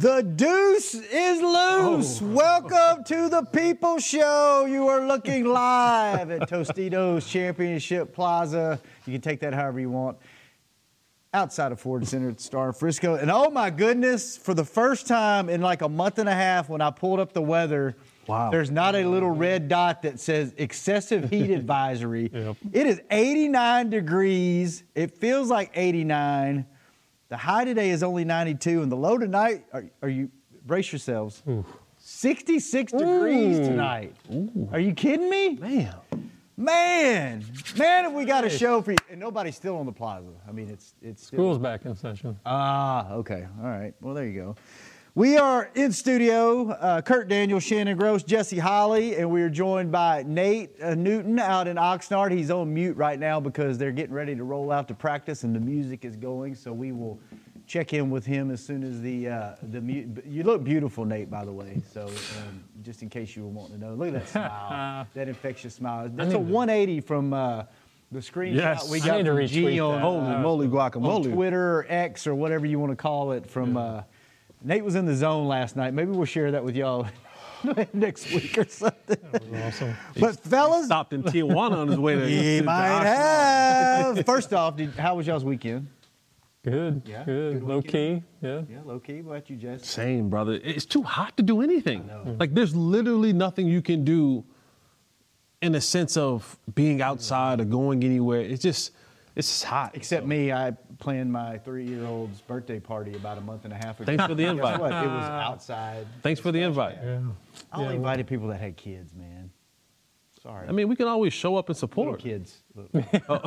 The deuce is loose. Oh. Welcome to the People Show. You are looking live at Tostitos Championship Plaza. You can take that however you want. Outside of Ford Center at Star Frisco. And oh my goodness, for the first time in like a month and a half, when I pulled up the weather, Wow. there's not a little red dot that says excessive heat advisory. It is 89 degrees. It feels like 89. The high today is only 92, and the low tonight, are, are you, brace yourselves, 66 degrees tonight. Are you kidding me? Man. Man, man, have we got a show for you. And nobody's still on the plaza. I mean, it's, it's still. School's back in session. Ah, okay. All right. Well, there you go. We are in studio, uh, Kurt Daniel, Shannon Gross, Jesse Holley, and we are joined by Nate uh, Newton out in Oxnard. He's on mute right now because they're getting ready to roll out to practice and the music is going. So we will check in with him as soon as the uh, the mu- You look beautiful, Nate, by the way. So um, just in case you were wanting to know, look at that smile, that infectious smile. That's a 180 from uh, the screenshot Yes, we I got need to from G retweet on that. Holy uh, moly on guacamole. Twitter or X or whatever you want to call it from uh, Nate was in the zone last night. Maybe we'll share that with y'all next week or something. Awesome. But fellas, Stopped in Tijuana on his way to. he to might Oxnard. have. First off, did, how was y'all's weekend? Good. Yeah, Good. good low key. Yeah. Yeah, low key. What about you, Jess? Same, brother. It's too hot to do anything. Mm. Like, there's literally nothing you can do in the sense of being outside or going anywhere. It's just, it's just hot. Except me, I planned my three-year-old's birthday party about a month and a half ago. Thanks for the Guess invite. what? It was ah. outside. Thanks for the invite. Yeah. I only Yeah. invited people that had kids, man. Sorry. I mean, we can always show up and Little support. kids. Oh.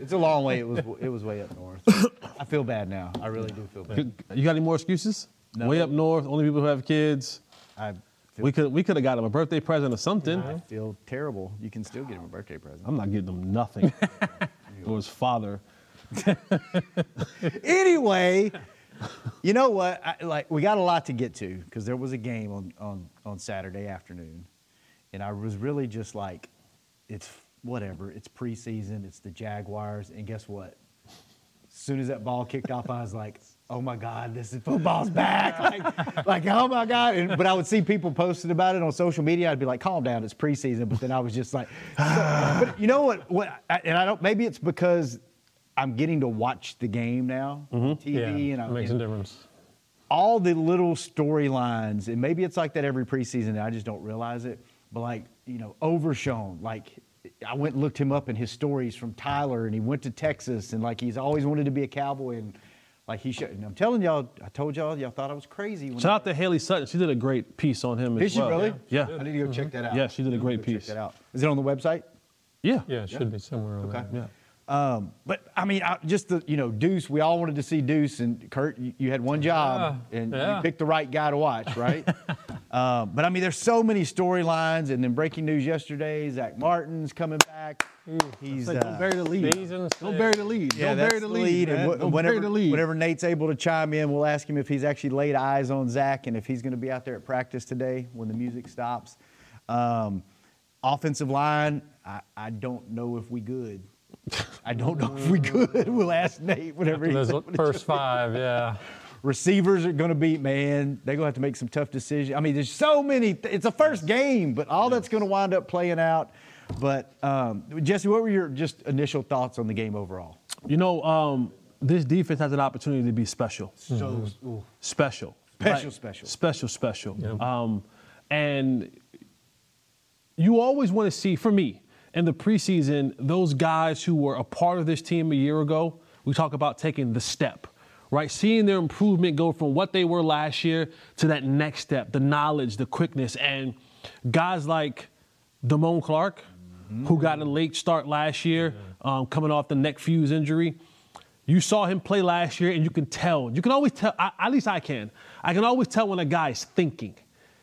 it's a long way. It was it was way up north. I feel bad now. I really do feel bad. You got any more excuses? No. Way up north, only people who have kids. I feel, We could we could have got him a birthday present or something. I feel terrible. You can still get him a birthday present. I'm not giving him nothing. or his father. anyway, you know what? I, like we got a lot to get to because there was a game on, on on Saturday afternoon, and I was really just like, it's whatever. It's preseason. It's the Jaguars, and guess what? As soon as that ball kicked off, I was like, "Oh my God, this is football's back!" Like, like oh my God! And, but I would see people posting about it on social media. I'd be like, "Calm down, it's preseason." But then I was just like, "But you know what? What? And I don't. Maybe it's because I'm getting to watch the game now, mm-hmm. on TV, Yeah. and I'm makes a difference. all the little storylines, and maybe it's like that every preseason, and I just don't realize it. But like, you know, Overshown, like I went and looked him up in his stories from Tyler, and he went to Texas, and like he's always wanted to be a cowboy, and like he should. And I'm telling y'all, I told y'all, y'all thought I was crazy. When Shout out to Haley Sutton. She did a great piece on him Did as she well. really? Yeah. I need to go check that out. Yeah, she did a great Go check piece. that out. Is it on the website? Yeah. Yeah, it should be somewhere on Okay. there. Yeah. Um, but I mean, I, just the you know Deuce. We all wanted to see Deuce, and Kurt, you, you had one job, Yeah, and yeah. you picked the right guy to watch, right? um, but I mean, there's so many storylines, and then breaking news yesterday: Zack Martin's coming back. He's Like, don't uh, bury the lead. Don't bury the lead. yeah, don't bury the lead. And man. wh- Don't whenever, bury the lead. whenever Nate's able to chime in, we'll ask him if he's actually laid eyes on Zack and if he's going to be out there at practice today when the music stops. Um, offensive line, I, I don't know if we good. I don't know if we could. We'll ask Nate whenever he's Those able first five, yeah. Receivers are going to be man. They're going to have to make some tough decisions. I mean, there's so many. It's a first game, but all that's going to wind up playing out. But um, Jesse, what were your just initial thoughts on the game overall? You know, um, this defense has an opportunity to be special. So, Special. Special, special. Special, special. Yep. Um, and you always want to see, for me, in the preseason, those guys who were a part of this team a year ago, we talk about taking the step, right? Seeing their improvement go from what they were last year to that next step, the knowledge, the quickness. And guys like Damone Clark, who got a late start last year, um, coming off the neck fuse injury. You saw him play last year, and you can tell. You can always tell. I, at least I can. I can always tell when a guy is thinking.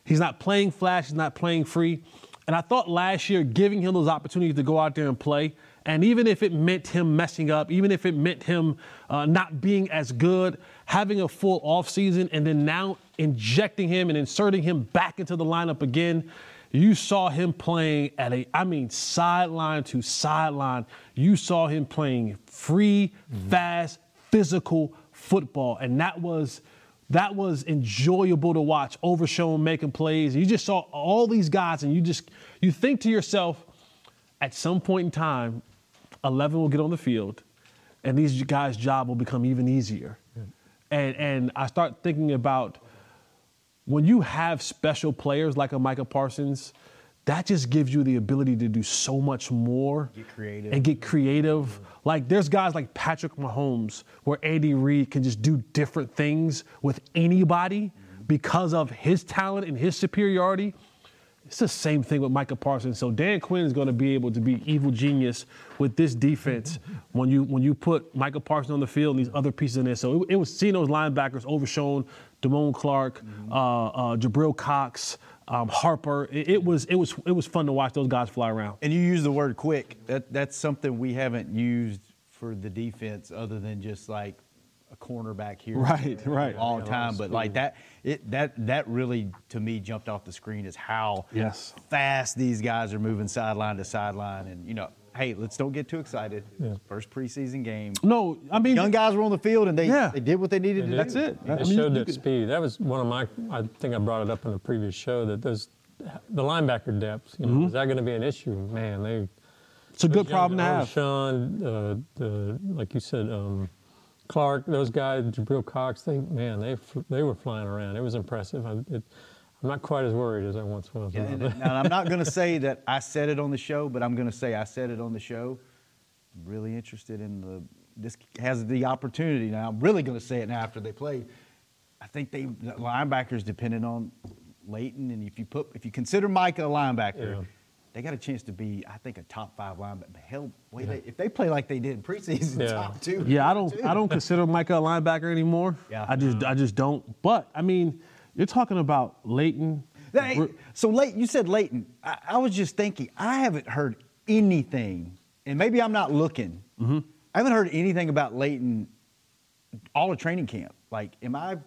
He's not playing flash. He's not playing free. And I thought last year, giving him those opportunities to go out there and play, and even if it meant him messing up, even if it meant him uh, not being as good, having a full offseason and then now injecting him and inserting him back into the lineup again, you saw him playing at a, I mean, sideline to sideline. You saw him playing free, fast, physical football. And that was that was enjoyable to watch. Overshown making plays. You just saw all these guys, and you just you think to yourself, at some point in time, eleven will get on the field, and these guys' job will become even easier. And and I start thinking about when you have special players like a Micah Parsons, that just gives you the ability to do so much more. Get creative. And get creative. Like there's guys like Patrick Mahomes where Andy Reid can just do different things with anybody because of his talent and his superiority. It's the same thing with Micah Parsons. So Dan Quinn is going to be able to be evil genius with this defense when you when you put Micah Parsons on the field and these other pieces in there. So it, it was seeing those linebackers overshown, Damone Clark, uh, uh, Jabril Cox, um, Harper. It, it was it was it was fun to watch those guys fly around. And you use the word quick. That that's something we haven't used for the defense other than just like a cornerback here, Right, right. all the time. But like that, it that that really to me jumped off the screen is how Yes. fast these guys are moving sideline to sideline. And you know, hey, let's don't get too excited. Yeah. First preseason game. No, I mean Young guys were on the field and they Yeah. they did what they needed to do. That's it. They I mean, showed you that could- speed. That was one of my. I think I brought it up in the previous show that those, the linebacker depth. You know, Mm-hmm. is that going to be an issue? Man, they. It's a good problem to have. Sean, uh, the like you said, um, Clark, those guys, Jabril Cox. They man, they they were flying around. It was impressive. I, it, I'm not quite as worried as I once was. Yeah, and, uh, and I'm not going to say that I said it on the show, but I'm going to say I said it on the show. I'm really interested in the. This has the opportunity now. I'm really going to say it now after they play. I think they the linebackers depending on Leighton, and if you put if you consider Micah a linebacker, Yeah. they got a chance to be I think a top five linebacker. Hell, wait, they, if they play like they did in preseason, Yeah. top two. Yeah, I don't two. I don't consider Micah a linebacker anymore. Yeah. I just I just don't. But I mean, you're talking about Leighton. Hey, so late, you said Leighton. I, I was just thinking, I haven't heard anything, and maybe I'm not looking. Mm-hmm. I haven't heard anything about Leighton all of training camp. Like, am I?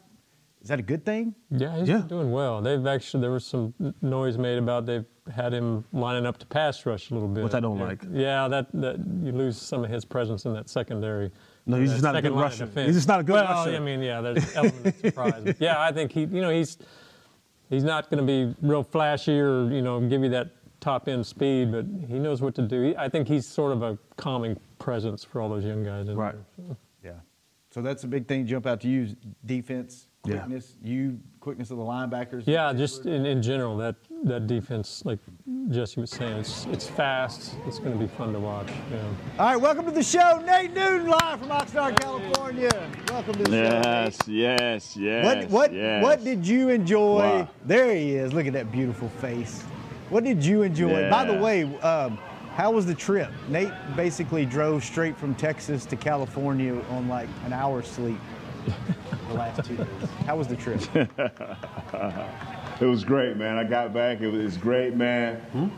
Is that a good thing? Yeah, he's Yeah. doing well. They've actually there was some noise made about they've had him lining up to pass rush a little bit, Which I don't yeah. like. Yeah, that that you lose some of his presence in that secondary. No, he's just not a second good line rusher. defense. He's just not a good well, rusher. I mean, yeah, there's element of surprise. But yeah, I think he, you know, he's he's not going to be real flashy or you know give you that top end speed, but he knows what to do. He, I think he's sort of a calming presence for all those young guys. Right. there. Yeah. So that's a big thing. Jump out to you, defense, Yeah. quickness. You quickness of the linebackers. Yeah, just in, in general, that, that defense, like Jesse was saying, it's it's fast. It's going to be fun to watch. Yeah. All right, welcome to the show, Nate Newton, live from Oxnard, California. Welcome to the show. Yes, Nate. yes, yes. What what yes. what did you enjoy? Wow. There he is. Look at that beautiful face. What did you enjoy? By the way, um, how was the trip? Nate basically drove straight from Texas to California on like an hour's sleep the last two days. How was the trip? It was great, man. I got back. It was great, man.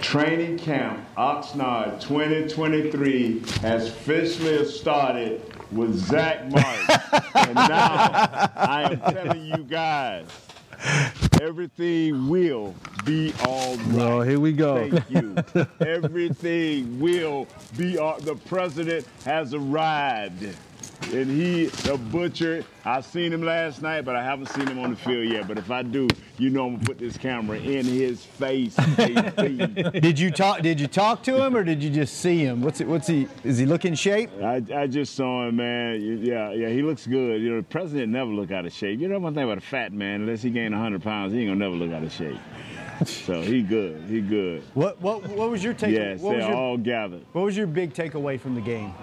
Training camp Oxnard 2023 has officially started with Zack Martin. and now I am telling you guys, everything will be all right. Oh, here we go. Thank you. Everything will be. all the president has arrived. And he, the butcher, I seen him last night, but I haven't seen him on the field yet. But if I do, you know I'm gonna put this camera in his face. did you talk? Did you talk to him or did you just see him? What's it? What's he? Is he looking shape? I, I just saw him, man. Yeah, yeah, he looks good. You know, the president never look out of shape. You know one thing about a fat man, unless he gain 100 pounds, he ain't gonna never look out of shape. So he good. He good. What what what was your take? Yes, what was they're your all gathered. what was your big takeaway from the game?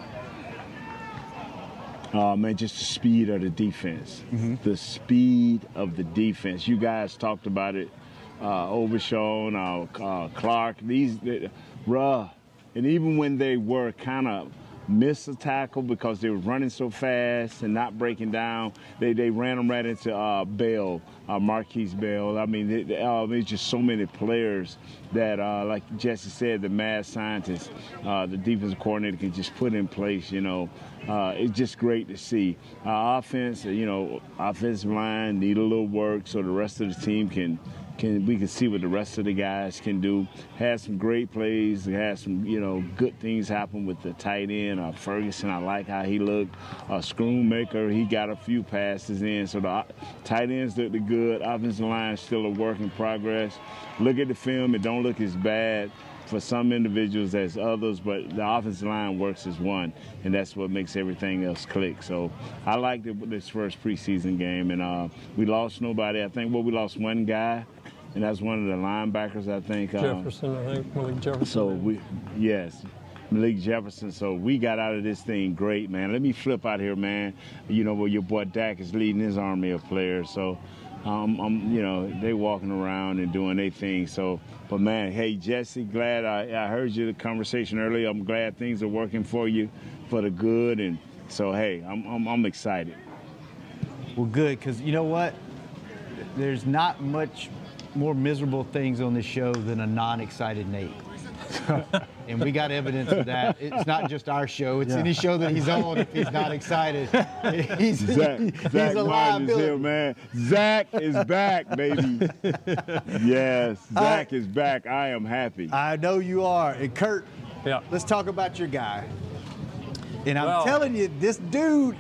Oh man, just the speed of the defense. Mm-hmm. The speed of the defense. You guys talked about it uh, Overshown, uh, uh, Clark. These, uh, Ruh, and even when they were kind of missed a tackle because they were running so fast and not breaking down. They they ran them right into uh, Bell, uh, Markquese Bell. I mean, it, uh, there's just so many players that, uh, like Jesse said, the mad scientist, uh, the defensive coordinator can just put in place. You know, uh, it's just great to see. Our offense, you know, offensive line need a little work so the rest of the team can can we can see what the rest of the guys can do. Had some great plays. Had some you know good things happen with the tight end. Uh, Ferguson, I like how he looked. Uh, Schoonmaker, he got a few passes in. So the uh, tight ends looked good. Offensive line still a work in progress. Look at the film; it don't look as bad for some individuals as others, but the offensive line works as one, and that's what makes everything else click. So I liked it, this first preseason game, and uh, we lost nobody. I think well, we lost one guy, and that's one of the linebackers. I think uh, Jefferson. I think Malik Jefferson. So we, yes. Malik Jefferson. So we got out of this thing great, man. Let me flip out here, man. You know, where your boy Dak is leading his army of players. So um, I'm, you know, they walking around and doing their thing. So, but man, hey Jesse, glad I, I heard you the conversation earlier. I'm glad things are working for you, for the good, and so hey, I'm I'm, I'm excited. Well, good, because you know what? There's not much more miserable things on this show than a non-excited Nate. and we got evidence of that. It's not just our show; it's yeah. any show that he's on. If he's not excited, he's, Zack, he's Zack a liability. Is here, man. Zack is back, baby. yes, Zack I, is back. I am happy. I know you are. And Kurt, yeah. let's talk about your guy. And I'm well, telling you, this dude,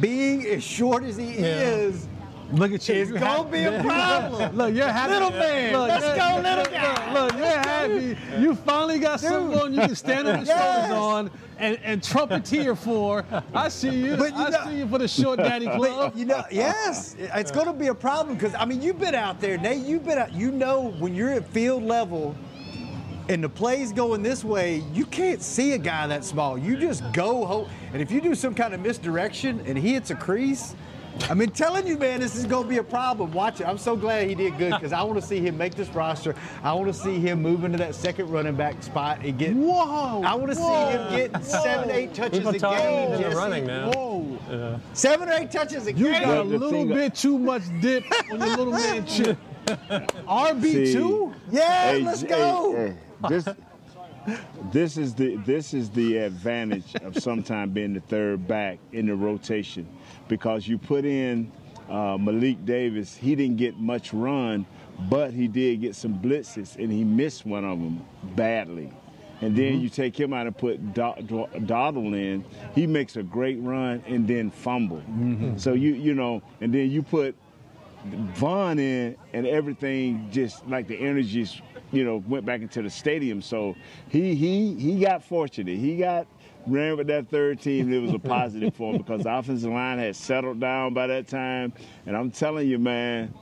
being as short as he yeah. is Look at you. It's you gonna be a problem. look, you're happy. Little man. Look, Let's go, little guy. Look, you're happy. You finally got Dude. someone you can stand on your yes. shoulders on and, and trumpeteer for. I see you. But you I know, see you for the short daddy club. You know, yes, it's going to be a problem because I mean, you've been out there, Nate. You've been out. You know, when you're at field level. And the play's going this way, you can't see a guy that small. You just go home. And if you do some kind of misdirection and he hits a crease, I mean, telling you, man, this is going to be a problem. Watch it. I'm so glad he did good because I want to see him make this roster. I want to see him move into that second running back spot and get. Whoa! I want to see him get seven, eight touches a game. In the running now. Whoa! Yeah. Seven or eight touches a you game. You got a little bit too much dip on your little man chip. RB two? Yeah, hey, let's go. Hey, hey, this, this is the this is the advantage of sometimes being the third back in the rotation because you put in uh, Malik Davis. He didn't get much run, but he did get some blitzes, and he missed one of them badly. And then mm-hmm. you take him out and put Dowdle in. He makes a great run and then fumble. Mm-hmm. So you you know, and then you put Vaughn in, and everything just like the energies, you know, went back into the stadium. So he he he got fortunate. He got ran with that third team, it was a positive for him because the offensive line had settled down by that time. And I'm telling you, man.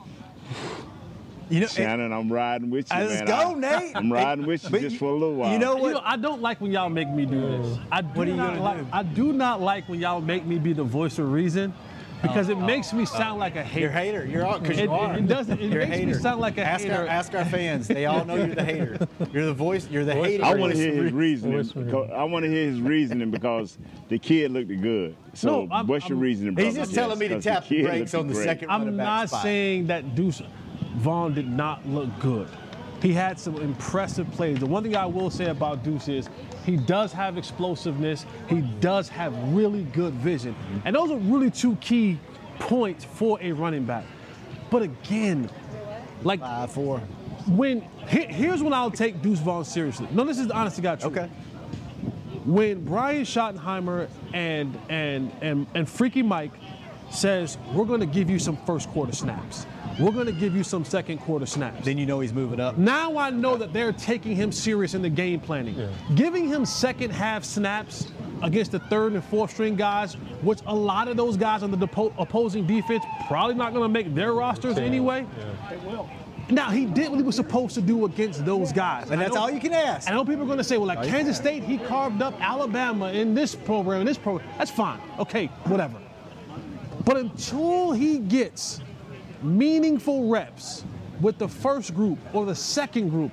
You know, Shannon, I'm riding with you, let's man. go, Nate. I'm riding with you just for a little while. You know what? You know, I don't like when y'all make me do this. I do what are you not gonna like, do? I do not like when y'all make me be the voice of reason because it oh. makes me sound oh. like a hater. You're a hater. You're all because It, you are. it doesn't. It You're a makes me sound like a ask hater. Our, ask our fans. They all know you're the hater. You're the voice. You're the hater. I want to hear his reasoning. because- I want to hear his reasoning because the kid looked good. So No, I'm- what's your I'm- reasoning? He's just telling me to 'cause the tap the brakes on the great. second running I'm not spot. saying that Deuce Vaughn did not look good. He had some impressive plays. The one thing I will say about Deuce is he does have explosiveness. He does have really good vision. And those are really two key points for a running back. But again, like Five, four. when he- here's when I'll take Deuce Vaughn seriously. No, this is the honest to God truth. Okay. When Brian Schottenheimer and and and and Freaky Mike says we're going to give you some first quarter snaps, we're going to give you some second quarter snaps. Then you know he's moving up. Now I know that they're taking him serious in the game planning. Giving him second half snaps against the third and fourth string guys, which a lot of those guys on the depo- opposing defense probably not going to make their rosters anyway. Now he did what he was supposed to do against those guys, And I that's know- all you can ask. I know people are going to say, well, like Kansas State, he carved up Alabama in this program, in this program. That's fine. Okay, whatever. But until he gets meaningful reps, with the first group or the second group,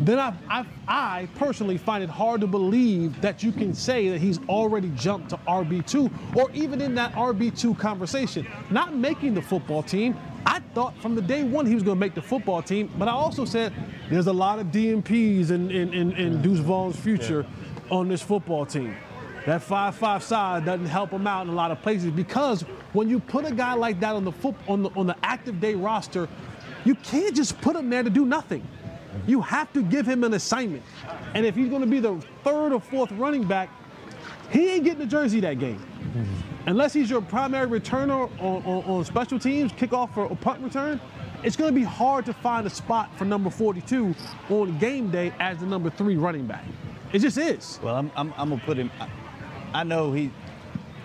then I, I, I personally find it hard to believe that you can say that he's already jumped to RB2 or even in that RB2 conversation. Not making the football team, I thought from the day one he was going to make the football team, but I also said there's a lot of DNPs in, in, in, in Deuce Vaughn's future on this football team. That 5-5 side doesn't help him out in a lot of places because when you put a guy like that on the foot on the on the active day roster, you can't just put him there to do nothing. You have to give him an assignment. And if he's going to be the third or fourth running back, he ain't getting the jersey that game. Unless he's your primary returner on, on, on special teams, kickoff or, punt return, it's going to be hard to find a spot for number 42 on game day as the number three running back. It just is. Well, I'm, I'm, I'm gonna put him. I, I know he.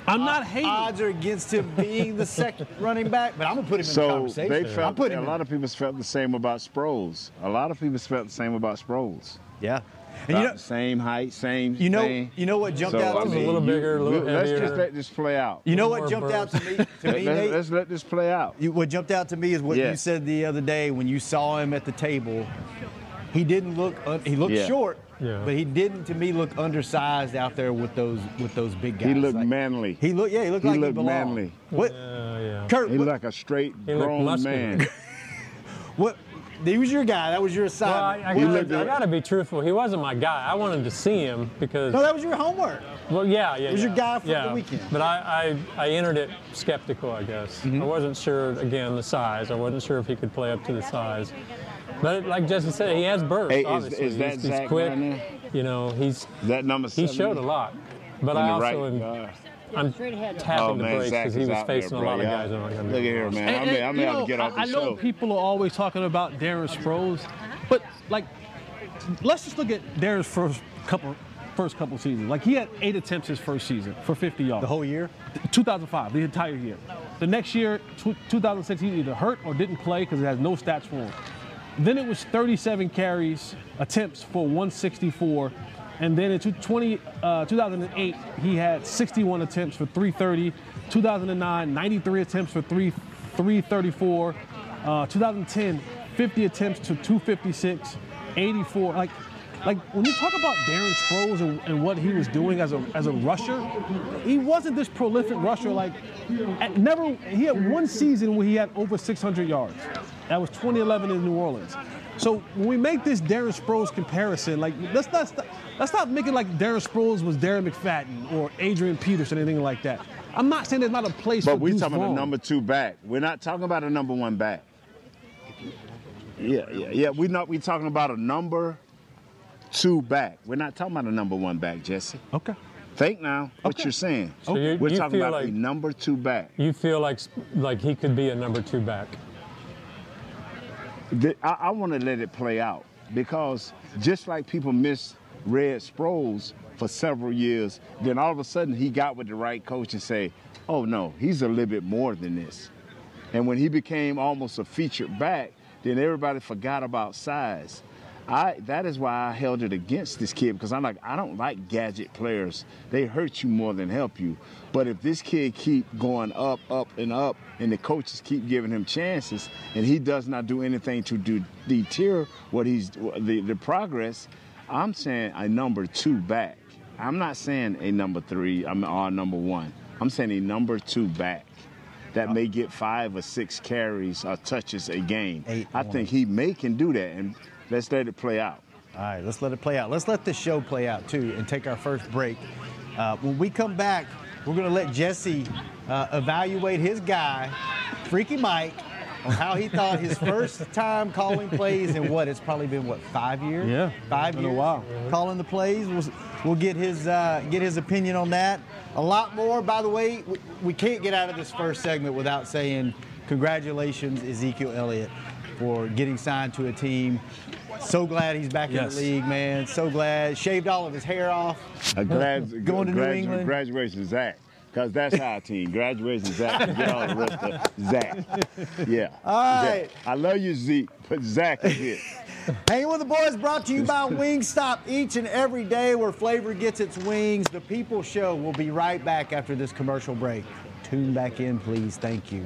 I'm not hating. Odds are against him being the second running back, but I'm gonna put him in the So conversation. they I'm felt putting a him lot of people felt the same about Sproles. A lot of people felt the same about Sproles. Yeah, and you About know, same height, same. you know, thing. you know what jumped So, out I to was a me. little bigger, a little let's just heavier. let this play out. You know More what jumped out to me? To Let, me, us Nate, let's let this play out. You, what jumped out to me is what you said the other day when you saw him at the table. He didn't look. Un, he looked Yeah. short, Yeah. but he didn't to me look undersized out there with those with those big guys. He looked Like, manly. He looked. Yeah, he looked He like he looked belonged. manly. What? Uh, yeah. Kurt, He what, looked like a straight He grown man. what? He was your guy. That was your Well, I, assignment. I, gotta, I gotta be truthful. He wasn't my guy. I wanted to see him because, no, that was your homework. well, yeah, yeah. It was your yeah. guy from the weekend. But I, I, I entered it skeptical, I guess. Mm-hmm. I wasn't sure, again, the size. I wasn't sure if he could play up to the size. But like Justin said, he has burst. Hey, is- is that he's, he's Zack quick. down? You know, he's That number he showed a lot. But On I the also right. am, uh, I'm tapping oh the man, brakes because he was out there, facing a bro. lot of guys that aren't gonna be Look at here, man. And- I may, and, I may have know, to get off I, I the know people are always talking about Darren Sproles, but like, let's just look at Darren's first couple, first couple seasons. Like he had eight attempts his first season for 50 yards. The whole year. 2005, the entire year. The next year, tw 2006, he either hurt or didn't play because it has no stats for him. Then it was 37 carries, attempts for 164. And then in 20, uh, 2008, he had 61 attempts for 330. 2009, 93 attempts for 3, 334. Uh, 2010, 50 attempts to 256, 84. Like, like when you talk about Darren Sproles and, and what he was doing as a as a rusher, he wasn't this prolific rusher. Like, never he had one season where he had over 600 yards. That was 2011 in New Orleans. So when we make this Darren Sproles comparison, like let's not st- let's not make it like Darren Sproles was Darren McFadden or Adrian Peterson, anything like that. I'm not saying there's not a place But for we're Deuce talking about a number two back. We're not talking about a number one back. Yeah, yeah, yeah. We're not. We're talking about a number two back. We're not talking about a number one back, Jesse. Okay. Think now what Okay. you're saying. So you- we're you talking feel about a like- number two back. You feel like like he could be a number two back. The- I, I want to let it play out because just like people miss Red Sproles for several years, then all of a sudden he got with the right coach and say, "Oh no, he's a little bit more than this." And when he became almost a featured back, then everybody forgot about size. I that is why I held it against this kid because I'm like I don't like gadget players. They hurt you more than help you. But if this kid keep going up, up and up, and the coaches keep giving him chances, and he does not do anything to do deter what he's the the progress, I'm saying a number two back. I'm not saying a number three. I'm or number one. I'm saying a number two back that uh. may get five or six carries or touches a game. Eight I think he may can do that, and let's let it play out. All right, let's let it play out. Let's let the show play out too, and take our first break. Uh, when we come back, we're going to let Jesse uh, evaluate his guy, Freaky Mike, on how he thought his first time calling plays in what it's probably been what five years? Yeah, five been a years. while. Calling the plays. We'll, we'll get his uh, get his opinion on that. A lot more. By the way, we, we can't get out of this first segment without saying congratulations, Ezekiel Elliott, for getting signed to a team. So glad he's back Yes. in the league, man. So glad. Shaved all of his hair off. A grad, Going to New England. Graduation Zack. Because that's our team. Graduation Zack. and Get all the rest of Zack. Yeah. All right. I love you, Zeke, but Zack is it. Hanging with the boys brought to you by Wingstop each and every day where flavor gets its wings. The People Show will be right back after this commercial break. Tune back in, please. Thank you.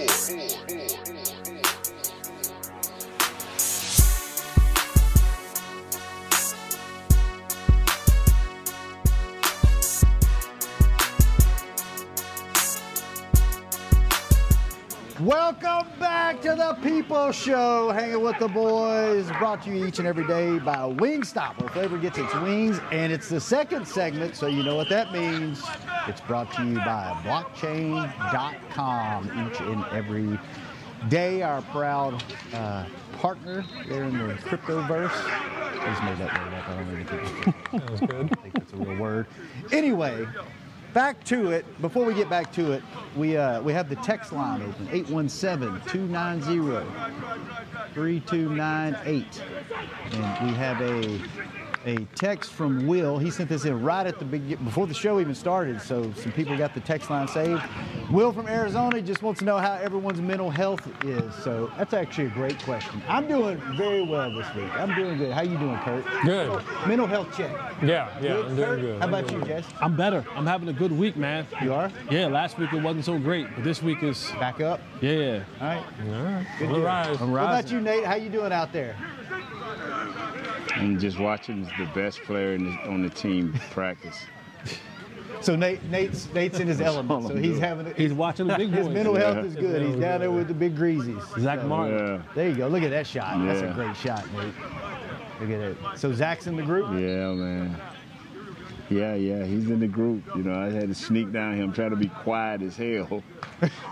Welcome back to the People Show, hanging with the boys, brought to you each and every day by Wingstop, where flavor gets its wings, and it's the second segment, so you know what that means. It's brought to you by Blockchain.com each and every day. Our proud uh, partner there in the cryptoverse. I just made that word up. I don't really think That was good. I think that's a real word. Anyway, back to it. Before we get back to it, we uh, we have the text line open 817-290-3298. And we have a a text from Will. He sent this in right at the begin before the show even started, so some people got the text line saved. Will from Arizona just wants to know how everyone's mental health is. So that's actually a great question. I'm doing very well this week. I'm doing good. How you doing, Kurt? Good. Mental health check. Yeah, yeah, I'm doing Kurt? good. How I'm about doing you, good. Jess? I'm better. I'm having a good week, man. You are? Yeah, last week it wasn't so great, but this week is Back up. yeah. All right. All right. Good We'll I'm What about you, Nate? How you doing out there? And just watching the best player in the, on the team practice. So Nate, Nate's Nate's in his element. So he's having a, He's watching the big his boys. mental health is Yeah. good. He's down there with the big greasies. Zack So, Martin. Yeah. There you go. Look at that shot. That's a great shot, Nate. Look at it. So Zack's in the group. Yeah, man. Yeah, yeah, he's in the group. You know, I had to sneak down him, trying to be quiet as hell.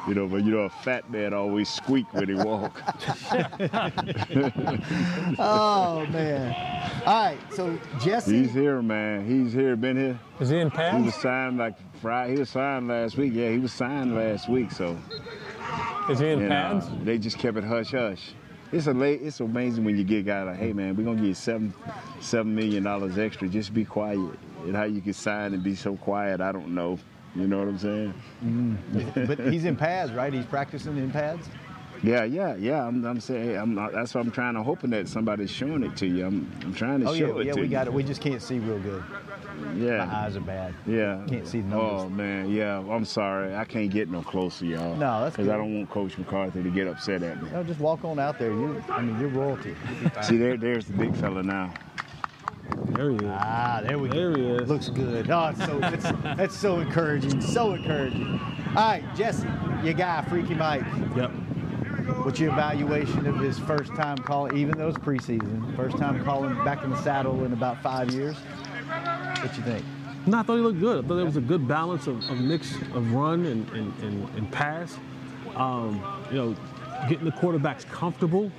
You know, but you know, a fat man always squeak when he walk. Oh man. All right. So Jesse. He's here, man. He's here. Been here. Is he in He was signed like Friday. He was signed last week. Yeah, he was signed last week. So Is he in you know, pads? they just kept it hush hush. It's a late, It's amazing when you get guys like, hey man, we're gonna you seven, seven million dollars extra. Just be quiet. And how you can sign and be so quiet, I don't know. You know what I'm saying? Mm. but he's in pads, right? He's practicing in pads. Yeah, yeah, yeah. I'm, I'm saying I'm, that's what I'm trying to hoping that somebody's showing it to you. I'm, I'm trying to Oh show yeah, it yeah, to we you. got it. We just can't see real good. Yeah. My eyes are bad. Yeah. Can't see the numbers. Oh man, yeah. I'm sorry. I can't get no closer, y'all. No, that's because I don't want Coach McCarthy to get upset at me. No, just walk on out there. You, I mean, you're royalty. You'll be fine. See, there, there's the big fella now. There he is. Ah, there we There go. There he is. Looks good. Oh, it's so it's, that's so encouraging. So encouraging. All right, Jesse, your guy, Freaky Mike. Yep. What's your evaluation of his first time calling, even though it's preseason, first time calling back in the saddle in about five years? What you think? No, I thought he looked good. I thought there was a good balance of, of mix of run and, and, and, and pass. Um, you know, getting the quarterbacks comfortable.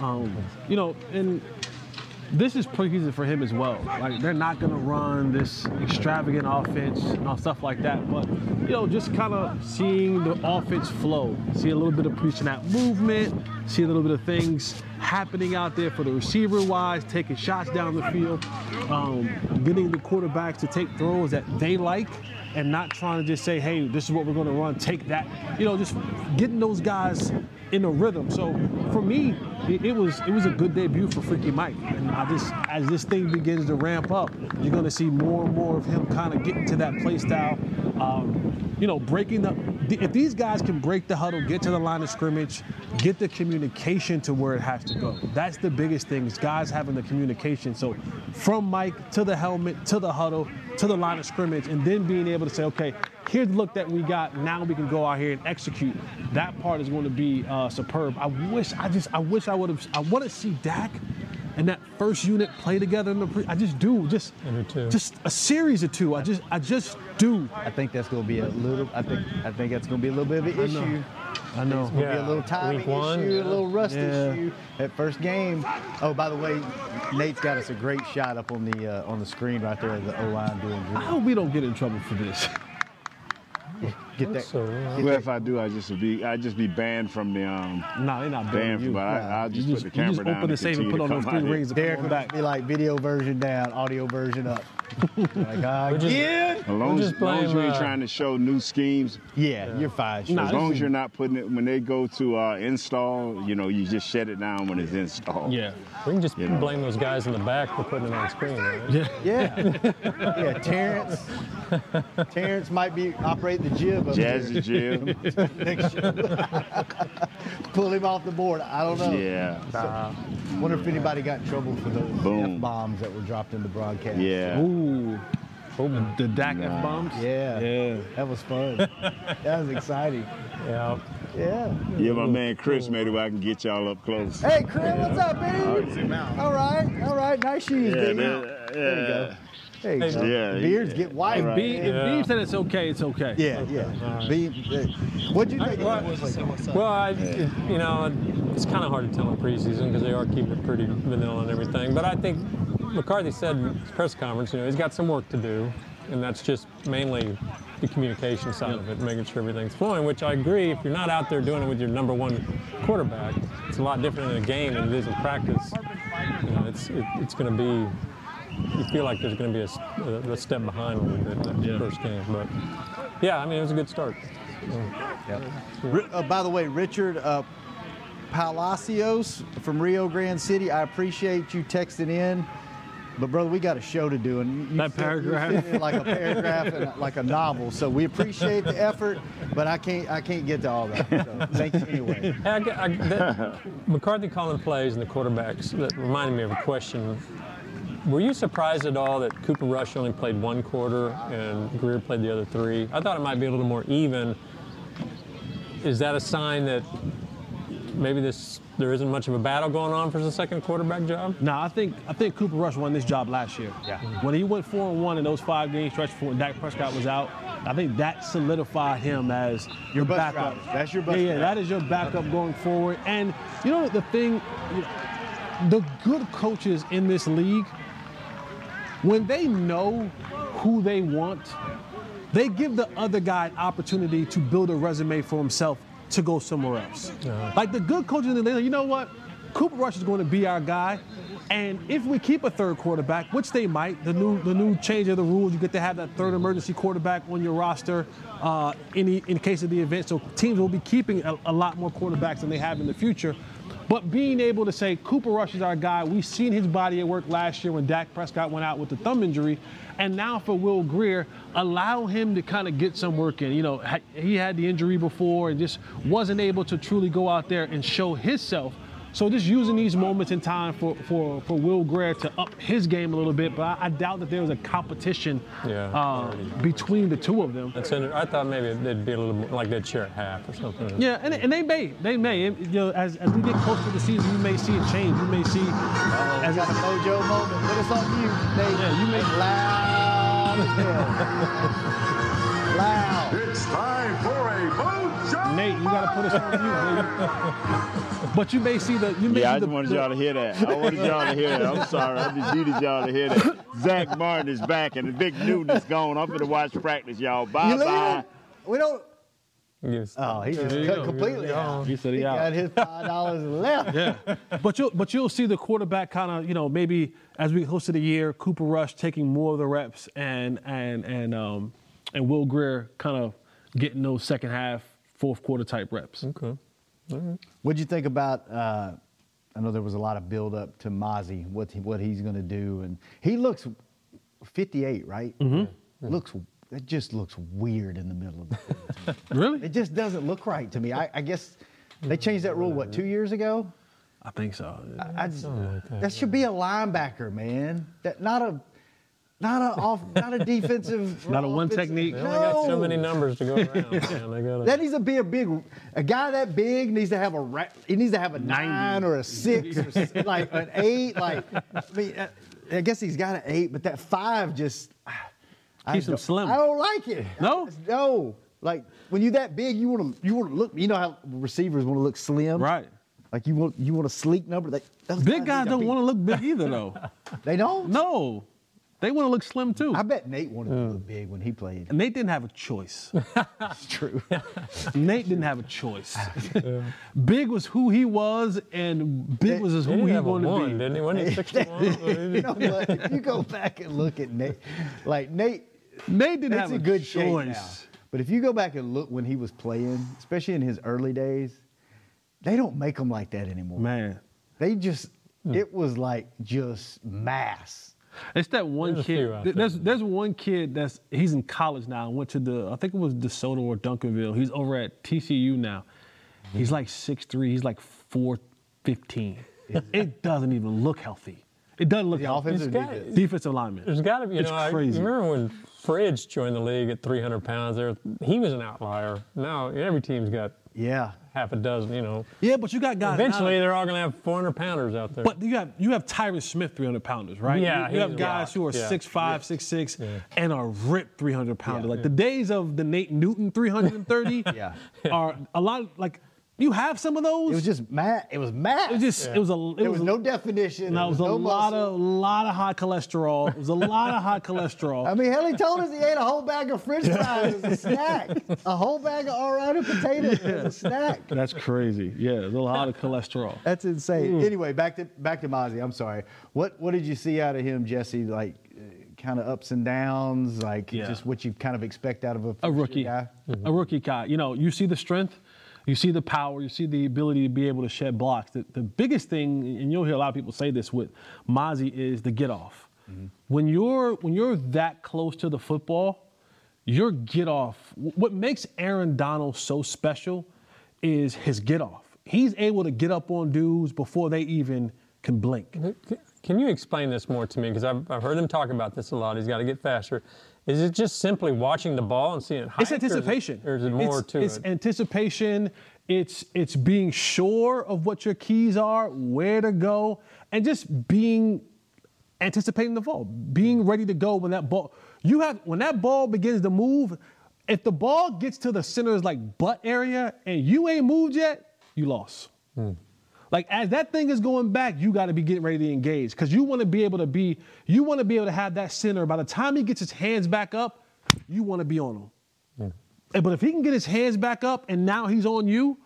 Um, you know, and this is preseason for him as well. Like they're not to run this extravagant offense and all stuff like that. But you know, just kind of seeing the offense flow, see a little bit of pre-snap movement, see a little bit of things happening out there for the receiver wise, taking shots down the field, um, getting the quarterbacks to take throws that they like. And not trying to just say, hey, this is what we're going to run, take that. You know, just getting those guys in a rhythm. So for me, it, it was it was a good debut for Freaky Mike. And I just as this thing begins to ramp up, you're gonna see more and more of him kind of getting to that play style. Um, you know, breaking the if these guys can break the huddle, get to the line of scrimmage, get the communication to where it has to go. That's the biggest thing is guys having the communication. So from Mike to the helmet, to the huddle, to the line of scrimmage, and then being able to say, okay, here's the look that we got. Now we can go out here and execute. That part is going to be uh, superb. I wish, I just, I wish I would have. I want to see Dak and that first unit play together in the. Pre- I just do. Just, just a series of two. I just, I just do. I think that's going to be a little. I think I think that's going to be a little bit of an I know. issue. I know. It's going to be a little timing Week one, issue, yeah. a little rust Yeah. issue at first game. Oh, by the way, Nate's got us a great shot up on the uh, on the screen right there of the O line doing I hope we don't get in trouble for this. Get that. So, yeah. Well, if I do, I just would be I just be banned from the um. nah, they're not Banned banning from, you. but I I'll just you put the camera you just down. open the safe and put on those three rings. and Derek come back. be like video version down, audio version up. like, ah, just- again? As long as, just long as you ain't uh, trying to show new schemes, Yeah, you're fine. Nah, as long as you're not putting it when they go to uh, install, you know, you just shut it down when it's installed. Yeah. We can just You know. blame those guys in the back for putting it on screen, right? Yeah. Yeah, yeah. Terrence, Terrence might be operating the jib. Up Jazzy Jim. there. Next show. Pull him off the board. I don't know. yeah. Wonder if anybody got in trouble for those Boom. f bombs that were dropped in the broadcast. Yeah. Ooh. The, the Dak F bombs. Yeah. Yeah. That was fun. that was exciting. Yeah. Yeah. Yeah, my man Chris made it where I can get y'all up close. Hey, Chris, what's up, baby? All right, all right. Nice shoes, Yeah, baby. there, There you go. There you. Yeah, beards yeah. get white. If, Right. B, if Yeah. Beam said it's okay, it's okay. Yeah, yeah. Beam, what'd you think? of it? Well, I, it- you know, it's kind of hard to tell in preseason because they are keeping it pretty vanilla and everything. But I think McCarthy said in his press conference, you know, he's got some work to do, and that's just mainly the communication side of it, making sure everything's flowing. Which I agree. If you're not out there doing it with your number one quarterback, it's a lot different in a game than it is in practice. You know, it's it, it's going to be. You feel like there's going to be a step behind a little bit that Yeah. first game, but yeah, I mean, it was a good start. Ri- Uh, by the way, Richard uh, Palacios from Rio Grande City, I appreciate you texting in. But brother, we got a show to do, and you, you That fit- paragraph. fit in like a paragraph and like a novel. So we appreciate the effort, but I can't I can't get to all that. So thank you anyway. Hey, I, I, that, McCarthy calling plays and the quarterbacks that reminded me of a question. Were you surprised at all that Cooper Rush only played one quarter and Grier played the other three? I thought it might be a little more even. Is that a sign that maybe this there isn't much of a battle going on for the second quarterback job? No, I think I think Cooper Rush won this job last year. Yeah. Mm-hmm. When he went four and one in those five games stretch for when Dak Prescott was out, I think that solidified him as your bus backup. driver. That's your bus Yeah, yeah, driver. that is your backup going forward. And you know the thing, you know, the good coaches in this league, when they know who they want, they give the other guy an opportunity to build a resume for himself to go somewhere else. Like the good coaches in the league, you know what? Cooper Rush is going to be our guy. And if we keep a third quarterback, which they might, the new the new change of the rules, you get to have that third emergency quarterback on your roster uh, in, the, in case of the event. So teams will be keeping a, a lot more quarterbacks than they have in the future. But being able to say Cooper Rush is our guy, we've seen his body at work last year when Dak Prescott went out with the thumb injury, and now for Will Grier, allow him to kind of get some work in. You know, he had the injury before and just wasn't able to truly go out there and show himself. So just using these moments in time for, for, for Will Grier to up his game a little bit, but I, I doubt that there was a competition Yeah, uh, between the two of them. That's inter- I thought maybe they'd be a little more, like they'd share half or something. Yeah, and, and they may, they may. You know, as, as we get closer to the season, you may see a change. You may see. Uh-oh, as we got a mojo moment. Put us on mute, Nate. Yeah, you may. Loud as hell. Loud. It's time for a mojo. Nate, you got to put us on mute, baby. But you may see the. You may Yeah, see I the, just wanted the- y'all to hear that. I wanted y'all to hear that. I'm sorry. I just needed y'all to hear that. Zack Martin is back and the big Newton is gone. I'm going to watch practice, y'all. Bye bye. We don't. Yes. Oh, he just cut go. completely out. He said He he got his five dollars left. Yeah, but you'll but you'll see the quarterback kind of you know maybe as we get close to the year, Cooper Rush taking more of the reps and and and um and Will Grier kind of getting those second half, fourth quarter type reps. Okay. What'd you think about? Uh, I know there was a lot of build up to Mazi, what he, what he's going to do, and he looks 58, right? Mm-hmm. Looks it just looks weird in the middle of the field. Really? it just doesn't look right to me. I, I guess they changed that rule what two years ago. I think so. I, I just, that should be a linebacker, man. That not a not a off not a defensive. Not a one offensive- technique. They only got so No. many numbers to go around. man. They gotta, That needs to be a big, a guy that big needs to have a, ra- he needs to have a nine or a six or s- like an eight. Like, I mean, uh, I guess he's got an eight, but that five just I Keeps him don't- slim. I don't like it. No? I no. Like when you that big, you want to you want to look. You know how receivers want to look slim, Right. Like you want you want a sleek number. They, those Big guys need don't be- want to look big either, though. They don't. No, they want to look slim too. I bet Nate wanted to look big when he played. And Nate didn't have a choice. It's true. Nate didn't have a choice. Big was who he was, and big was just who he wanted to be. didn't he? Wasn't he 61? you know what? If you go back and look at Nate, like Nate, Nate didn't Nate's have in a good choice. shape now. But if you go back and look when he was playing, especially in his early days, they don't make them like that anymore. Man, They just, it was like just mass. It's that one There's kid. out th- there. There's there's one kid that's he's in college now. Went to the I think it was DeSoto or Duncanville. He's over at TCU now. Mm-hmm. He's like 6'3", He's like four fifteen. it doesn't even look healthy. It doesn't look The healthy. offensive defense. defensive lineman. There's got to be, you It's know, I crazy. remember when Fridge joined the league at 300 pounds. There, he was an outlier. Now every team's got Yeah. Half a dozen. You know, Yeah, but you got guys. eventually they're all going to have 400 pounders out there. But you have you have Tyron Smith 300 pounders, right? Yeah, You, you have guys rock. who are Yeah. 6'5", 6'6", Yeah. and are ripped 300 pounder. Yeah. Like the days of the Nate Newton 330 Yeah. are a lot like you have some of those. It was just mass. It was mass. It was just it was a it there was a- no definition. no, it was a no lot muscle. of lot of high cholesterol. It was a lot of high cholesterol. I mean, hell, he told us he ate a whole bag of French fries as a snack. A whole bag of Orlando potatoes as a snack. That's crazy. Yeah, there's a lot of cholesterol. That's insane. Mm. Anyway, back to back to Mazi. I'm sorry. What what did you see out of him, Jesse? Like, uh, kind of ups and downs. Like, Yeah. just what you kind of expect out of a, a rookie, guy. a rookie guy. You know, you see the strength, you see the power, you see the ability to be able to shed blocks. The, the biggest thing, and you'll hear a lot of people say this with Mazi, is the get off. Mm-hmm. When you're when you're that close to the football, your get off. What makes Aaron Donald so special is his get off. He's able to get up on dudes before they even can blink. Can you explain this more to me? Because I've, I've heard him talk about this a lot. He's got to get faster. Is it just simply watching the ball and seeing it hike, It's anticipation. Or is it, or is it more it's, to it's it? anticipation. It's it's being sure of what your keys are, where to go, and just being anticipating the ball, being mm. ready to go when that ball. You have when that ball begins to move. If the ball gets to the center's like butt area and you ain't moved yet, you lost. Hmm. Like as that thing is going back, you got to be getting ready to engage because you want to be able to be, you want to be able to have that center. By the time he gets his hands back up, you want to be on him. And- But if he can get his hands back up and now he's on you,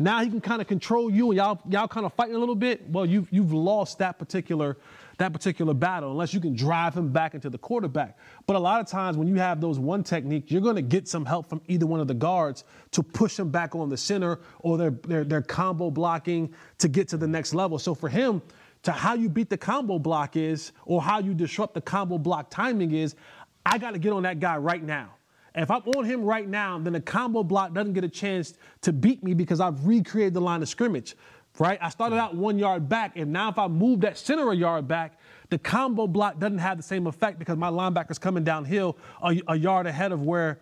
Now he can kind of control you and y'all y'all kind of fighting a little bit. Well, you've you've lost that particular that particular battle unless you can drive him back into the quarterback. But a lot of times when you have those one technique, you're going to get some help from either one of the guards to push him back on the center or their their, combo blocking to get to the next level. So for him, to how you beat the combo block is, or how you disrupt the combo block timing is, I got to get on that guy right now. If I'm on him right now, then the combo block doesn't get a chance to beat me because I've recreated the line of scrimmage, right? I started out one yard back, and now if I move that center a yard back, the combo block doesn't have the same effect because my linebacker's coming downhill a, a yard ahead of where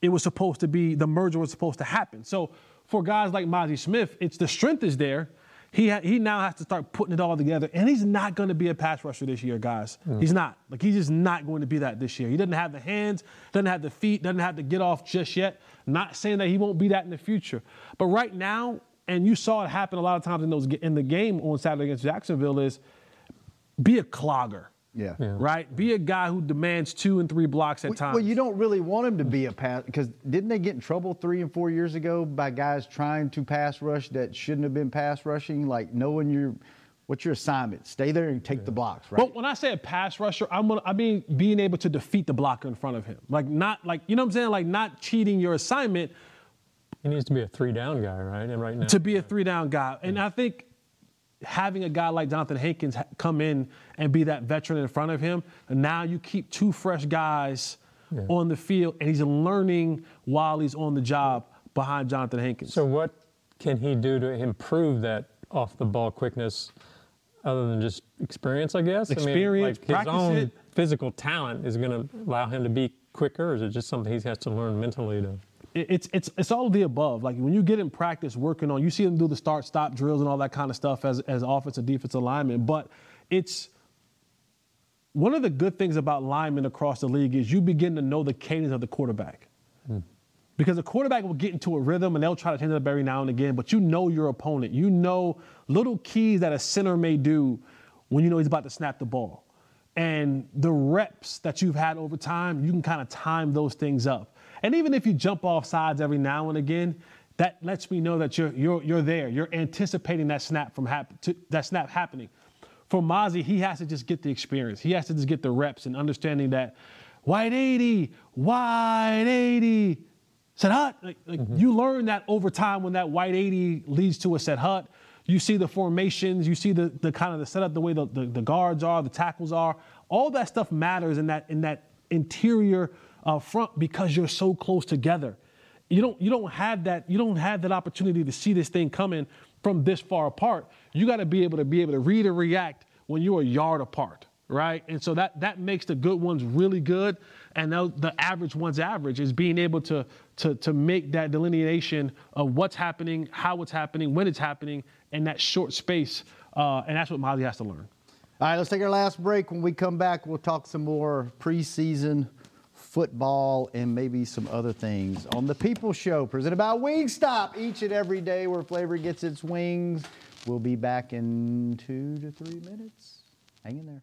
it was supposed to be, the merger was supposed to happen. So for guys like Mazi Smith, it's the strength is there. He, ha- he now has to start putting it all together, and he's not going to be a pass rusher this year, guys. Mm. He's not. Like he's just not going to be that this year. He doesn't have the hands, doesn't have the feet, doesn't have to get off just yet. Not saying that he won't be that in the future, but right now, and you saw it happen a lot of times in those in the game on Saturday against Jacksonville, is be a clogger. Yeah. yeah. Right? Be a guy who demands two and three blocks at well, times. Well, you don't really want him to be a pass because didn't they get in trouble three and four years ago by guys trying to pass rush that shouldn't have been pass rushing? Like knowing your what's your assignment? Stay there and take yeah. the blocks, right? Well, when I say a pass rusher, I'm gonna, I mean being able to defeat the blocker in front of him. Like not like you know what I'm saying? Like not cheating your assignment. He needs to be a three down guy, right? And right now. To be a three down guy. And I think having a guy like Jonathan Hankins come in and be that veteran in front of him, and now you keep two fresh guys yeah. on the field, and he's learning while he's on the job behind Jonathan Hankins. So, what can he do to improve that off the ball quickness other than just experience, I guess? Experience, I mean, like his own it. physical talent is going to allow him to be quicker, or is it just something he has to learn mentally to? It's it's it's all of the above. Like when you get in practice working on, you see them do the start stop drills and all that kind of stuff as as offensive defensive lineman. But it's one of the good things about linemen across the league is you begin to know the cadence of the quarterback. Hmm. Because the quarterback will get into a rhythm and they'll try to change it up every now and again, but you know your opponent. You know little keys that a center may do when you know he's about to snap the ball. And the reps that you've had over time, you can kind of time those things up. And even if you jump off sides every now and again, that lets me know that you're you're you're there. You're anticipating that snap from hap- to, that snap happening. For Mazi, he has to just get the experience. He has to just get the reps and understanding that wide 80, wide 80, set hut. Like, like mm-hmm. You learn that over time when that wide 80 leads to a set hut. You see the formations, you see the, the kind of the setup, the way the, the, the guards are, the tackles are. All that stuff matters in that in that interior uh, front because you're so close together. You don't you don't have that you don't have that opportunity to see this thing coming from this far apart. You got to be able to be able to read and react when you're a yard apart, right? And so that that makes the good ones really good, and the average ones average is being able to to to make that delineation of what's happening, how it's happening, when it's happening, in that short space, uh, and that's what Mazi has to learn. All right, let's take our last break. When we come back, we'll talk some more preseason football, and maybe some other things on the People Show, presented by Wingstop, each and every day where flavor gets its wings. We'll be back in two to three minutes. Hang in there.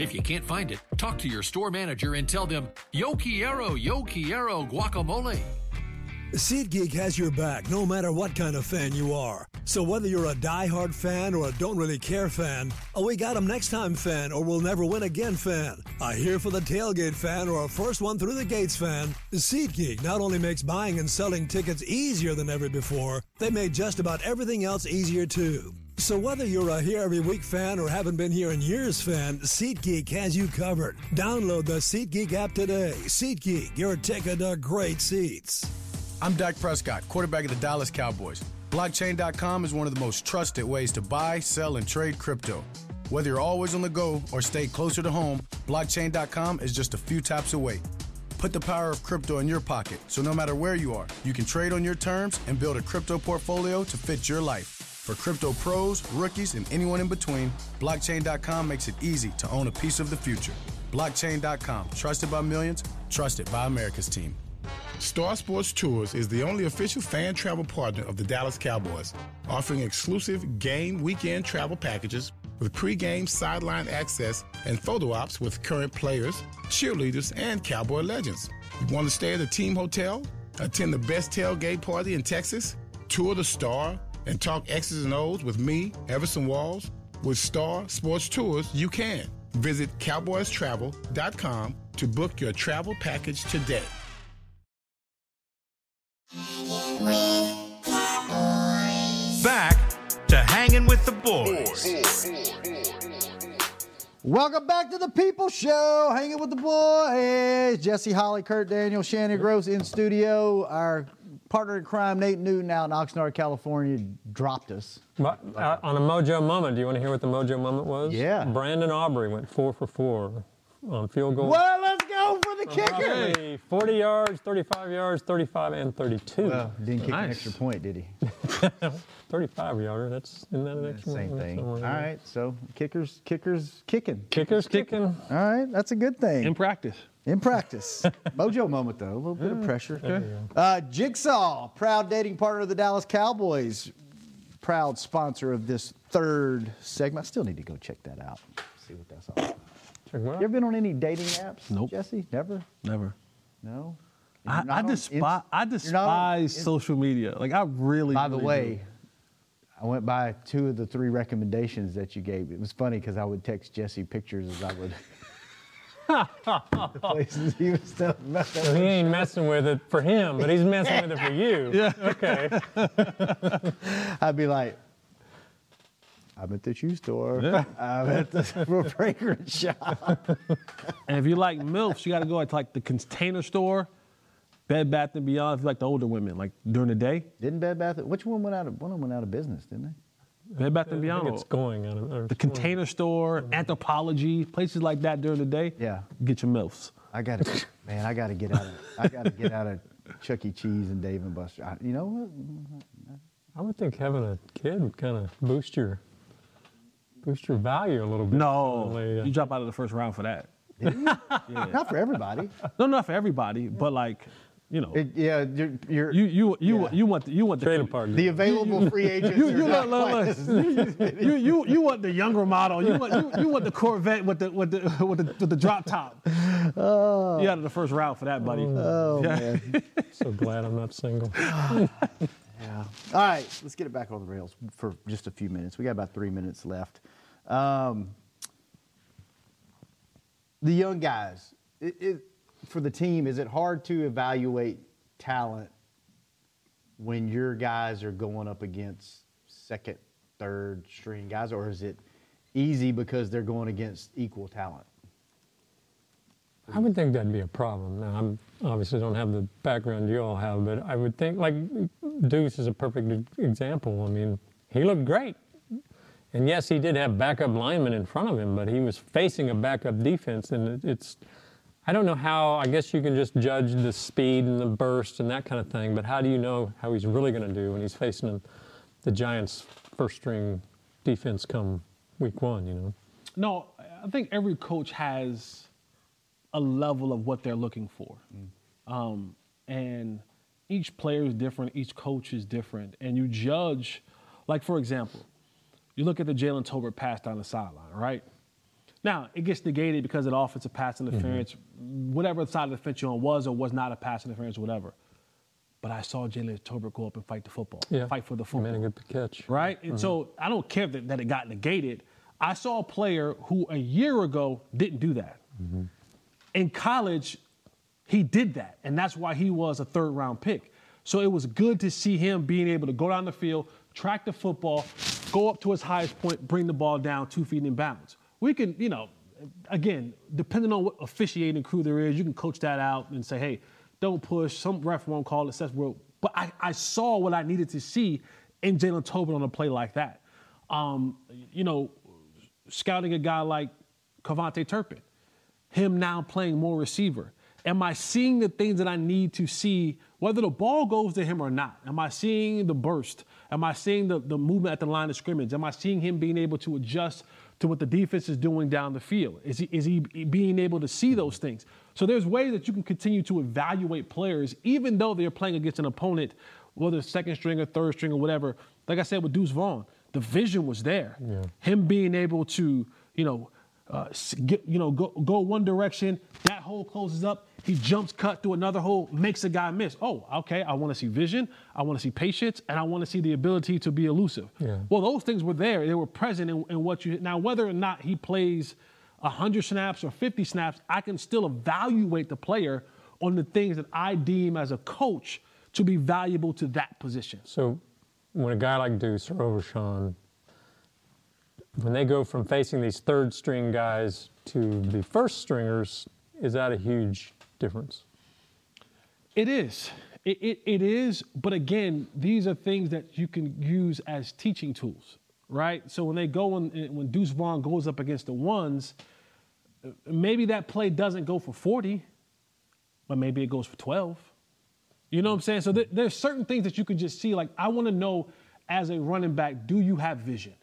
If you can't find it, talk to your store manager and tell them, Yo quiero, yo quiero guacamole. SeatGeek has your back no matter what kind of fan you are. So whether you're a die-hard fan or a don't really care fan, a we got 'em next time fan or we'll never win again fan, a here for the tailgate fan or a first one through the gates fan, SeatGeek not only makes buying and selling tickets easier than ever before, they made just about everything else easier too. So whether you're a here every week fan or haven't been here in years fan, SeatGeek has you covered. Download the SeatGeek app today. SeatGeek, your ticket to great seats. I'm Dak Prescott, quarterback of the Dallas Cowboys. Blockchain.com is one of the most trusted ways to buy, sell, and trade crypto. Whether you're always on the go or stay closer to home, blockchain.com is just a few taps away. Put the power of crypto in your pocket so no matter where you are, you can trade on your terms and build a crypto portfolio to fit your life. For crypto pros, rookies, and anyone in between, blockchain.com makes it easy to own a piece of the future. Blockchain.com, trusted by millions, trusted by America's team. Star Sports Tours is the only official fan travel partner of the Dallas Cowboys, offering exclusive game weekend travel packages with pre-game sideline access and photo ops with current players, cheerleaders, and Cowboy legends. You want to stay at a team hotel, attend the best tailgate party in Texas, tour the Star, and talk X's and O's with me, Everson Walls? With Star Sports Tours, you can. Visit cowboystravel.com to book your travel package today. Back to hanging with the boys. Welcome back to the People Show, hanging with the boys. Jesse Holley, Kurt Daniel, Shannon Gross in studio. Our partner in crime, Nate Newton, out in Oxnard, California, dropped us. But, uh, on a mojo moment, do you want to hear what the mojo moment was? Yeah. Brandon Aubrey went four for four on field goal. Well, let's go for the kicker. Hey, 40 yards, 35 yards, 35, and 32. Well, didn't kick an extra point, did he? 35 yarder. That's isn't that an extra Same one? thing. That's All somewhere in there. right, so kickers, kickers kicking. Kickers kicking. All right, that's a good thing. In practice. In practice. Mojo moment, though. A little bit of pressure. Uh, Jigsaw, proud dating partner of the Dallas Cowboys, proud sponsor of this third segment. I still need to go check that out. See what that's all about. Check what You ever been on any dating apps? Nope. Jesse? Never? Never. No? I, not I on despise. Inst- I you're not on despise Inst- social media. Like I really. By the really way, do. I went by two of the three recommendations that you gave. It was funny because I would text Jesse pictures as I would. The places he was still messing So he ain't messing with it for him, but he's messing with it for you. Yeah. Okay. I'd be like, I'm at the shoe store. I'm at the fragrance shop. And if you like milfs, you got to go to like the container store, Bed Bath and Beyond. If you like the older women, like during the day, Didn't Bed Bath? Which one went out of? One of them went out of business, didn't they? Bed Bath and I Beyond. think it's going on. or the it's going. container store, Anthropologie, places like that during the day. Yeah. Get your milfs. I got to, man. I got to get out of. I got to get out of Chuck E. Cheese and Dave and Buster. I, you know what? I would think having a kid would kind of boost your boost your value a little bit. No, Certainly, you drop out of the first round for that. Not for everybody. No, not for everybody, but like, you know, It, yeah, you're, you're you you you Yeah. you want the, you want the trade apart. the available free agents. You, are you, not look, quite look, look. you, you, you want the younger model. You want, you, you want the Corvette with the, with the, with the, with the drop top. You out of the first round for that, buddy. Oh man. so glad I'm not single. Yeah. All right, let's get it back on the rails for just a few minutes. We got about three minutes left. Um, the young guys, it, it, for the team, is it hard to evaluate talent when your guys are going up against second, third string guys, or is it easy because they're going against equal talent? I would think that'd be a problem. Now, I'm obviously don't have the background you all have, but I would think like Deuce is a perfect example. I mean, he looked great. And yes, he did have backup linemen in front of him, but he was facing a backup defense, and it's. I don't know how. I guess you can just judge the speed and the burst and that kind of thing, but how do you know how he's really going to do when he's facing the Giants' first string defense come week one? You know. No, I think every coach has a level of what they're looking for. Um, and each player is different, each coach is different. And you judge, like, for example, you look at the Jalen Tolbert pass down the sideline, right? Now, it gets negated because of the offensive pass mm-hmm. interference, whatever side of the fence you're on was or was not a pass interference, whatever. But I saw Jalen Tolbert go up and fight the football, Yeah. fight for the He made a good catch. right? And mm-hmm. so I don't care that, that it got negated. I saw a player who a year ago didn't do that. Mm-hmm. In college, he did that, and that's why he was a third round pick. So it was good to see him being able to go down the field, track the football, go up to his highest point, bring the ball down two feet in bounds. We can, you know, again, depending on what officiating crew there is, you can coach that out and say, hey, don't push. Some ref won't call it. That's real. But I, I saw what I needed to see in Jalen Tolbert on a play like that. Um, you know, scouting a guy like KaVontae Turpin, him now playing more receiver. am I seeing the things that I need to see, whether the ball goes to him or not? Am I seeing the burst? Am I seeing the, the movement at the line of scrimmage? Am I seeing him being able to adjust to what the defense is doing down the field? Is he, is he being able to see those things? So there's ways that you can continue to evaluate players, even though they're playing against an opponent, whether second string or third string or whatever. Like I said with Deuce Vaughn, the vision was there. Yeah. Him being able to, you know, uh, get, you know, go, go one direction, that hole closes up, he jumps cut through another hole, makes a guy miss. Oh, okay, I want to see vision, I want to see patience, and I want to see the ability to be elusive. Yeah. Well, those things were there. They were present in, in what you now whether or not he plays 100 snaps or 50 snaps, I can still evaluate the player on the things that I deem as a coach to be valuable to that position. So when a guy like Deuce or Overshown when they go from facing these third string guys to the first stringers, is that a huge difference? It is. It, it, it is, but again, these are things that you can use as teaching tools, right? So when they go in, when Deuce Vaughn goes up against the ones, maybe that play doesn't go for 40, but maybe it goes for 12. You know what I'm saying? So th- there's certain things that you can just see. Like, I want to know as a running back, do you have vision?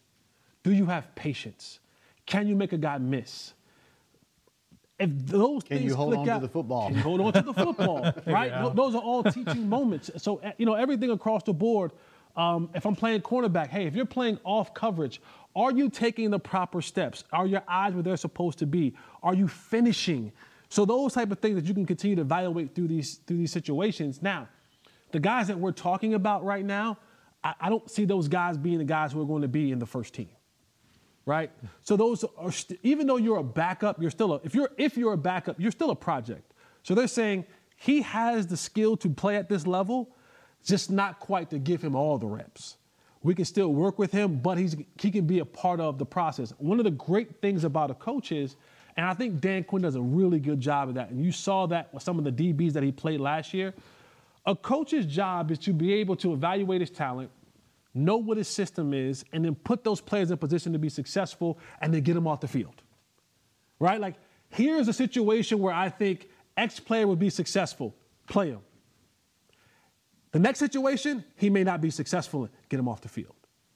Do you have patience? Can you make a guy miss? If those can things you hold click on out, to the football? Can you hold on to the football, right? yeah. Those are all teaching moments. So eh, you know everything across the board. Um, if I'm playing cornerback, hey, if you're playing off coverage, are you taking the proper steps? Are your eyes where they're supposed to be? Are you finishing? So those type of things that you can continue to evaluate through these through these situations. Now, the guys that we're talking about right now, I, I don't see those guys being the guys who are going to be in the first team right? So those are st- even though you're a backup, you're still a if you're if you're a backup, you're still a project. So they're saying he has the skill to play at this level, just not quite to give him all the reps. We can still work with him, but he's he can be a part of the process. One of the great things about a coach is, and I think Dan Quinn does a really good job of that. And you saw that with some of the DBs that he played last year. A coach's job is to be able to evaluate his talent, know what his system is, and then put those players in position to be successful and then get them off the field. Right? Like, here's a situation where I think X player would be successful. Play him. The next situation, he may not be successful in. Get him off the field.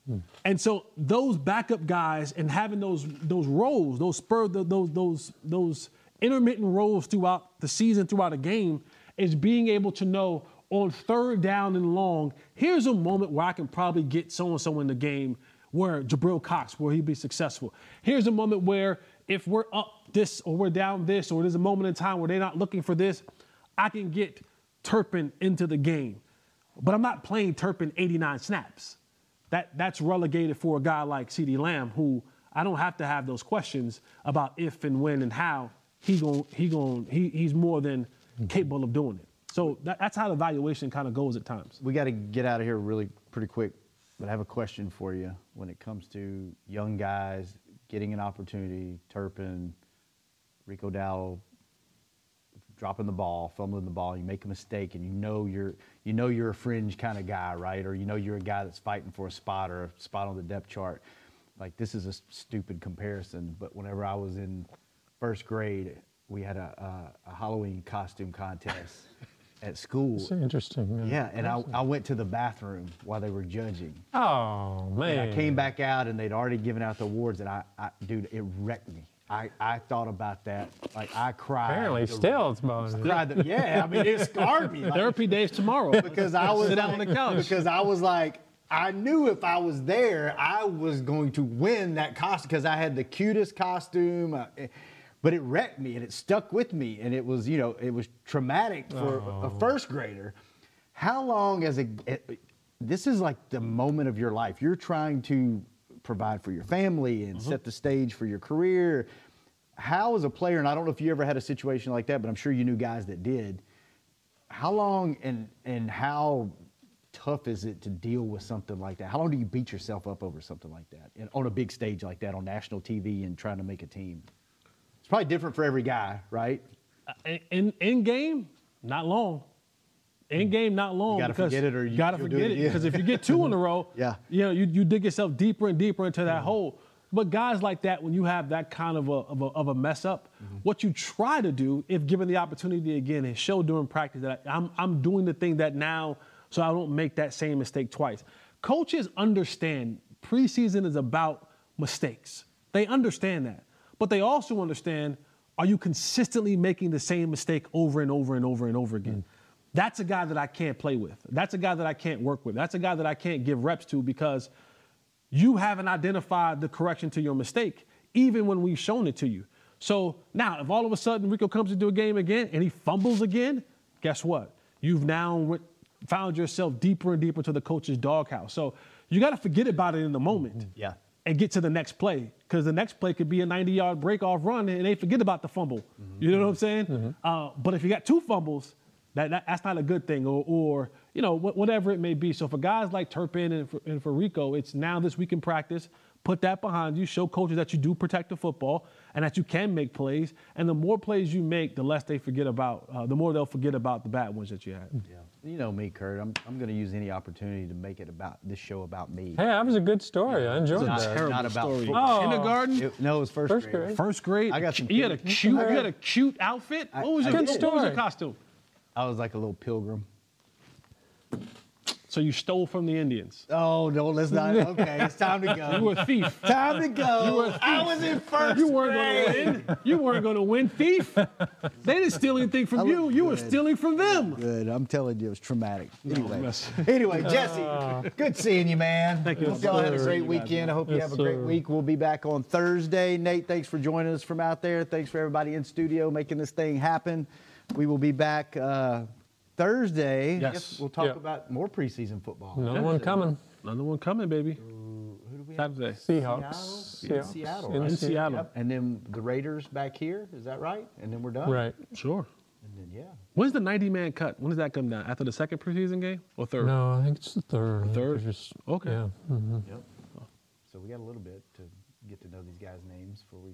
Hmm. And so those backup guys and having those those roles, those spur those those those intermittent roles throughout the season, throughout a game, is being able to know on third down and long, here's a moment where I can probably get so and so in the game where Jabril Cox, where he'd be successful. Here's a moment where if we're up this or we're down this, or there's a moment in time where they're not looking for this, I can get Turpin into the game. But I'm not playing Turpin 89 snaps. That, that's relegated for a guy like CeeDee Lamb, who I don't have to have those questions about if and when and how he gon' he gon' he, he's more than capable of doing it. So that, that's how the valuation kind of goes at times. We got to get out of here really pretty quick, but I have a question for you when it comes to young guys getting an opportunity, Turpin, Rico Dowdle, dropping the ball, fumbling the ball, you make a mistake, and you know you're you know you're a fringe kind of guy, right? Or you know you're a guy that's fighting for a spot or a spot on the depth chart. Like this is a stupid comparison, but whenever I was in first grade, we had a, a, a Halloween costume contest. at school. That's interesting. Yeah, and I, I went to the bathroom while they were judging. Oh man! And I came back out and they'd already given out the awards, and I, I dude, it wrecked me. I, I thought about that. Like I cried. Apparently, the, still it's bothering. Cried. The, yeah, I mean it scarred me. Like, Therapy days tomorrow. Because I was sit like, on the couch. Because I was like, I knew if I was there, I was going to win that costume because I had the cutest costume. Uh, but it wrecked me and it stuck with me and it was you know it was traumatic for oh. a first grader. How long as a this is like the moment of your life. You're trying to provide for your family and mm-hmm. set the stage for your career. How as a player and i don't know if you ever had a situation like that but i'm sure you knew guys that did. How long and and how tough is it to deal with something like that? How long do you beat yourself up over something like that and on a big stage like that on national tv and trying to make a team probably different for every guy, right? Uh, in in game, not long. In game, not long. You gotta forget it, or you gotta forget it. Because if you get two in a row, yeah, you know you, you dig yourself deeper and deeper into that mm. hole. But guys like that, when you have that kind of a, of a, of a mess up, what you try to do, if given the opportunity again, is show during practice that I'm, I'm doing the thing that now so I don't make that same mistake twice. Coaches understand preseason is about mistakes. They understand that. But they also understand are you consistently making the same mistake over and over and over and over again? Mm. That's a guy that I can't play with. That's a guy that I can't work with. That's a guy that I can't give reps to because you haven't identified the correction to your mistake, even when we've shown it to you. So now, if all of a sudden Rico comes into a game again and he fumbles again, guess what? You've now found yourself deeper and deeper to the coach's doghouse. So you got to forget about it in the moment. Yeah. And get to the next play because the next play could be a 90 yard break off run and they forget about the fumble. You know what I'm saying? Uh, but if you got two fumbles, that, that, that's not a good thing, or, or you know wh- whatever it may be. So for guys like Turpin and for, and for Rico, it's now this week in practice. Put that behind you. Show coaches that you do protect the football and that you can make plays. And the more plays you make, the less they forget about. Uh, the more they'll forget about the bad ones that you had. Yeah. You know me, Kurt. I'm, I'm going to use any opportunity to make it about this show about me. Hey, that was a good story. I enjoyed It's that. not, not about story. Oh. Kindergarten, It- no, it was first, First grade. grade. first grade. I got some You had a cute. You had a cute outfit. I- What was I your, did. what was your costume? I was like a little pilgrim. So you stole from the Indians. Oh no, let's not. Okay, it's time to go. You were a thief. time to go. You were a thief. I was in first You weren't grade. going to win. You weren't going to win, thief. They didn't steal anything from you. look You were stealing from them. Good. I'm telling you, it was traumatic. Anyway, mess. anyway, Jesse, good seeing you, man. Thank you. Hope y'all had a great weekend. I hope you have a great sir. week. We'll be back on Thursday. Nate, thanks for joining us from out there. Thanks for everybody in studio making this thing happen. We will be back uh, Thursday. Yes. We'll talk Yeah. about more preseason football. Another one coming. Another one coming, baby. Who do we Saturday. Seahawks. Seattle? In Seahawks. Seattle, In right? In Se- Seattle. Yep. And then the Raiders back here. Is that right? And then we're done. Right. Sure. And then yeah. When's the 90 man cut? When does that come down? After the second preseason game or third? No, I think it's the third. I Third? Just, Okay. Yeah. mhm. Yep. So we got a little bit to get to know these guys' names before we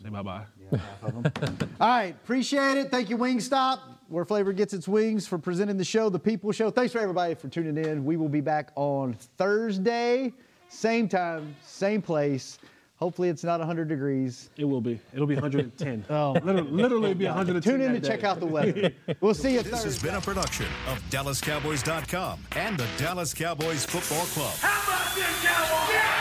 Say bye bye. Yeah, half of them. All right, appreciate it. Thank you, Wingstop, where flavor gets its wings, for presenting the show, The People Show. Thanks for everybody for tuning in. We will be back on Thursday, same time, same place. Hopefully, it's not 100 degrees. It will be. It'll be 110. Oh, literally, literally be 110. tune in to that check out the weather. We'll see you This Thursday. has been a production of DallasCowboys.com and the Dallas Cowboys Football Club. How about this, Cowboys?